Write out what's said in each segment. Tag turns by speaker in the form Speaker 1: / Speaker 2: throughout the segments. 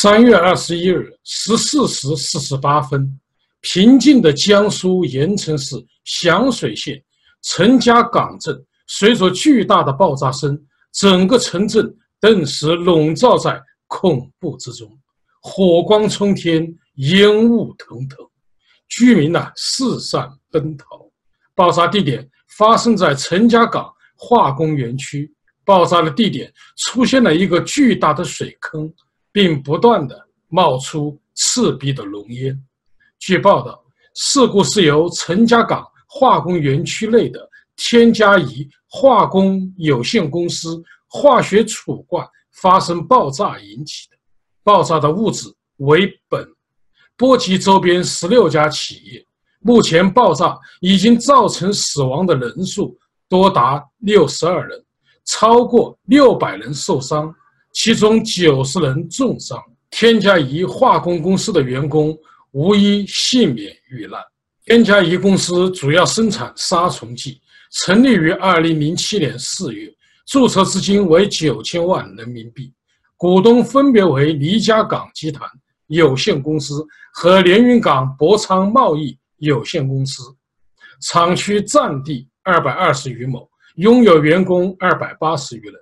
Speaker 1: 三月二十一日十四时四十八分，平静的江苏盐城市响水县陈家港镇，随着巨大的爆炸声，整个城镇顿时笼罩在恐怖之中，火光冲天，烟雾腾腾，居民呐四散奔逃。爆炸地点发生在陈家港化工园区，爆炸的地点出现了一个巨大的水坑。并不断的冒出刺鼻的浓烟。据报道，事故是由陈家港化工园区内的天嘉宜化工有限公司化学储罐发生爆炸引起的。爆炸的物质为苯，波及周边十六家企业。目前，爆炸已经造成死亡的人数多达六十二人，超过六百人受伤。其中九十人重伤，天嘉宜化工公司的员工无一幸免遇难。天嘉宜公司主要生产杀虫剂，成立于二零零七年四月，注册资金为九千万人民币，股东分别为黎家港集团有限公司和连云港博昌贸易有限公司。厂区占地二百二十余亩，拥有员工二百八十余人。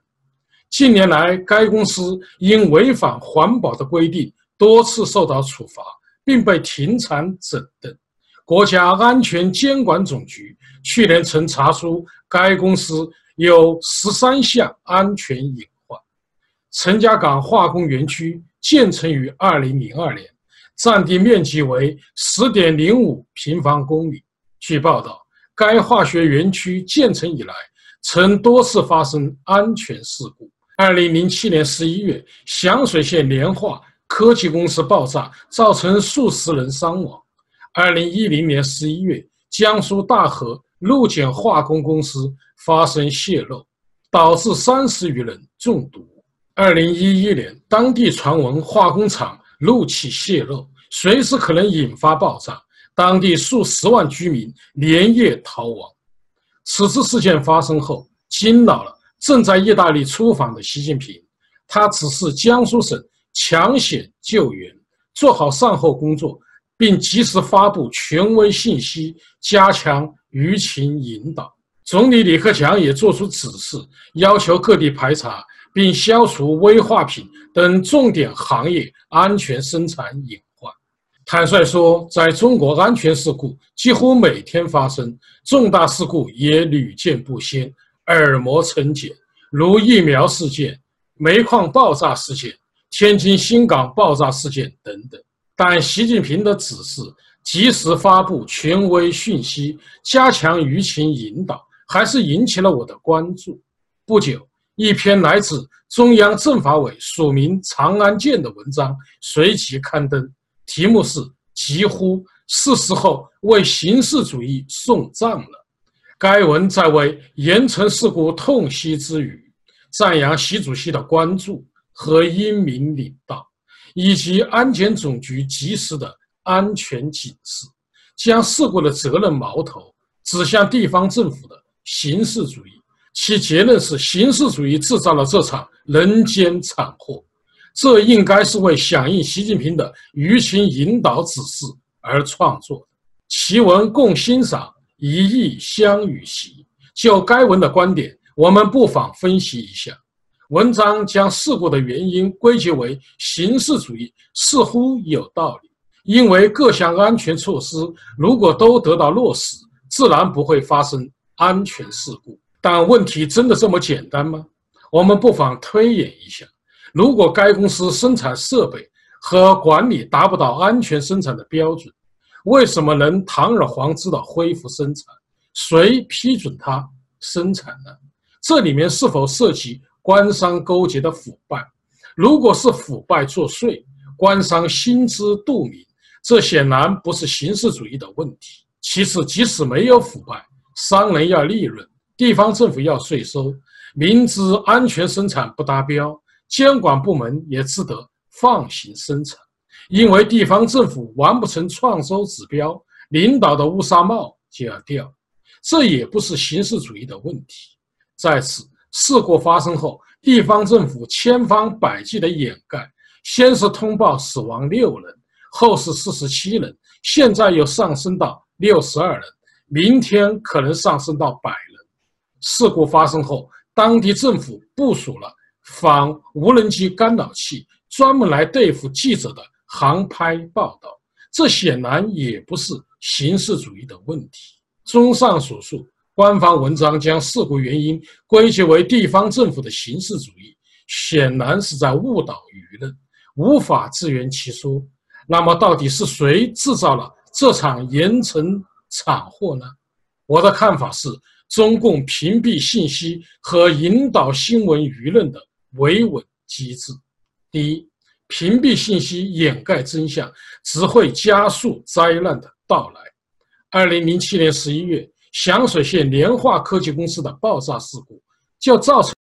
Speaker 1: 近年来，该公司因违反环保的规定，多次受到处罚，并被停产整顿。国家安全监管总局去年曾查出该公司有十三项安全隐患。陈家港化工园区建成于二零零二年，占地面积为十点零五平方公里。据报道，该化学园区建成以来，曾多次发生安全事故。二零零七年十一月，响水县联化科技公司爆炸，造成数十人伤亡。二零一零年十一月，江苏大和陆检化工公司发生泄漏，导致三十余人中毒。二零一一年，当地传闻化工厂漏气泄漏，随时可能引发爆炸，当地数十万居民连夜逃亡。此次事件发生后，惊扰了。正在意大利出访的习近平，他指示江苏省抢险救援，做好善后工作，并及时发布权威信息，加强舆情引导。总理李克强也作出指示，要求各地排查并消除危化品等重点行业安全生产隐患。坦率说，在中国，安全事故几乎每天发生，重大事故也屡见不鲜。耳膜成茧，如疫苗事件、煤矿爆炸事件、天津新港爆炸事件等等。但习近平的指示，及时发布权威讯息，加强舆情引导，还是引起了我的关注。不久，一篇来自中央政法委署名长安健的文章随即刊登，题目是“几乎是时候为形式主义送葬了”。该文在为盐城事故痛惜之余，赞扬习主席的关注和英明领导，以及安检总局及时的安全警示，将事故的责任矛头指向地方政府的形式主义。其结论是，形式主义制造了这场人间惨祸。这应该是为响应习近平的舆情引导指示而创作的。其文共欣赏。一意相与习。就该文的观点，我们不妨分析一下。文章将事故的原因归结为形式主义，似乎有道理。因为各项安全措施如果都得到落实，自然不会发生安全事故。但问题真的这么简单吗？我们不妨推演一下：如果该公司生产设备和管理达不到安全生产的标准，为什么能堂而皇之的恢复生产？谁批准它生产呢？这里面是否涉及官商勾结的腐败？如果是腐败作祟，官商心知肚明，这显然不是形式主义的问题。其次，即使没有腐败，商人要利润，地方政府要税收，明知安全生产不达标，监管部门也只得放行生产。因为地方政府完不成创收指标，领导的乌纱帽就要掉，这也不是形式主义的问题。在此，事故发生后，地方政府千方百计的掩盖，先是通报死亡六人，后是四十七人，现在又上升到六十二人，明天可能上升到百人。事故发生后，当地政府部署了仿无人机干扰器，专门来对付记者的航拍报道。这显然也不是形式主义的问题。综上所述，官方文章将事故原因归结为地方政府的形式主义，显然是在误导舆论，无法自圆其说。那么，到底是谁制造了这场盐城惨祸呢？我的看法是，中共屏蔽信息和引导新闻舆论的维稳机制。第一。屏蔽信息、掩盖真相，只会加速灾难的到来。二零零七年十一月，响水县联化科技公司的爆炸事故，就造成。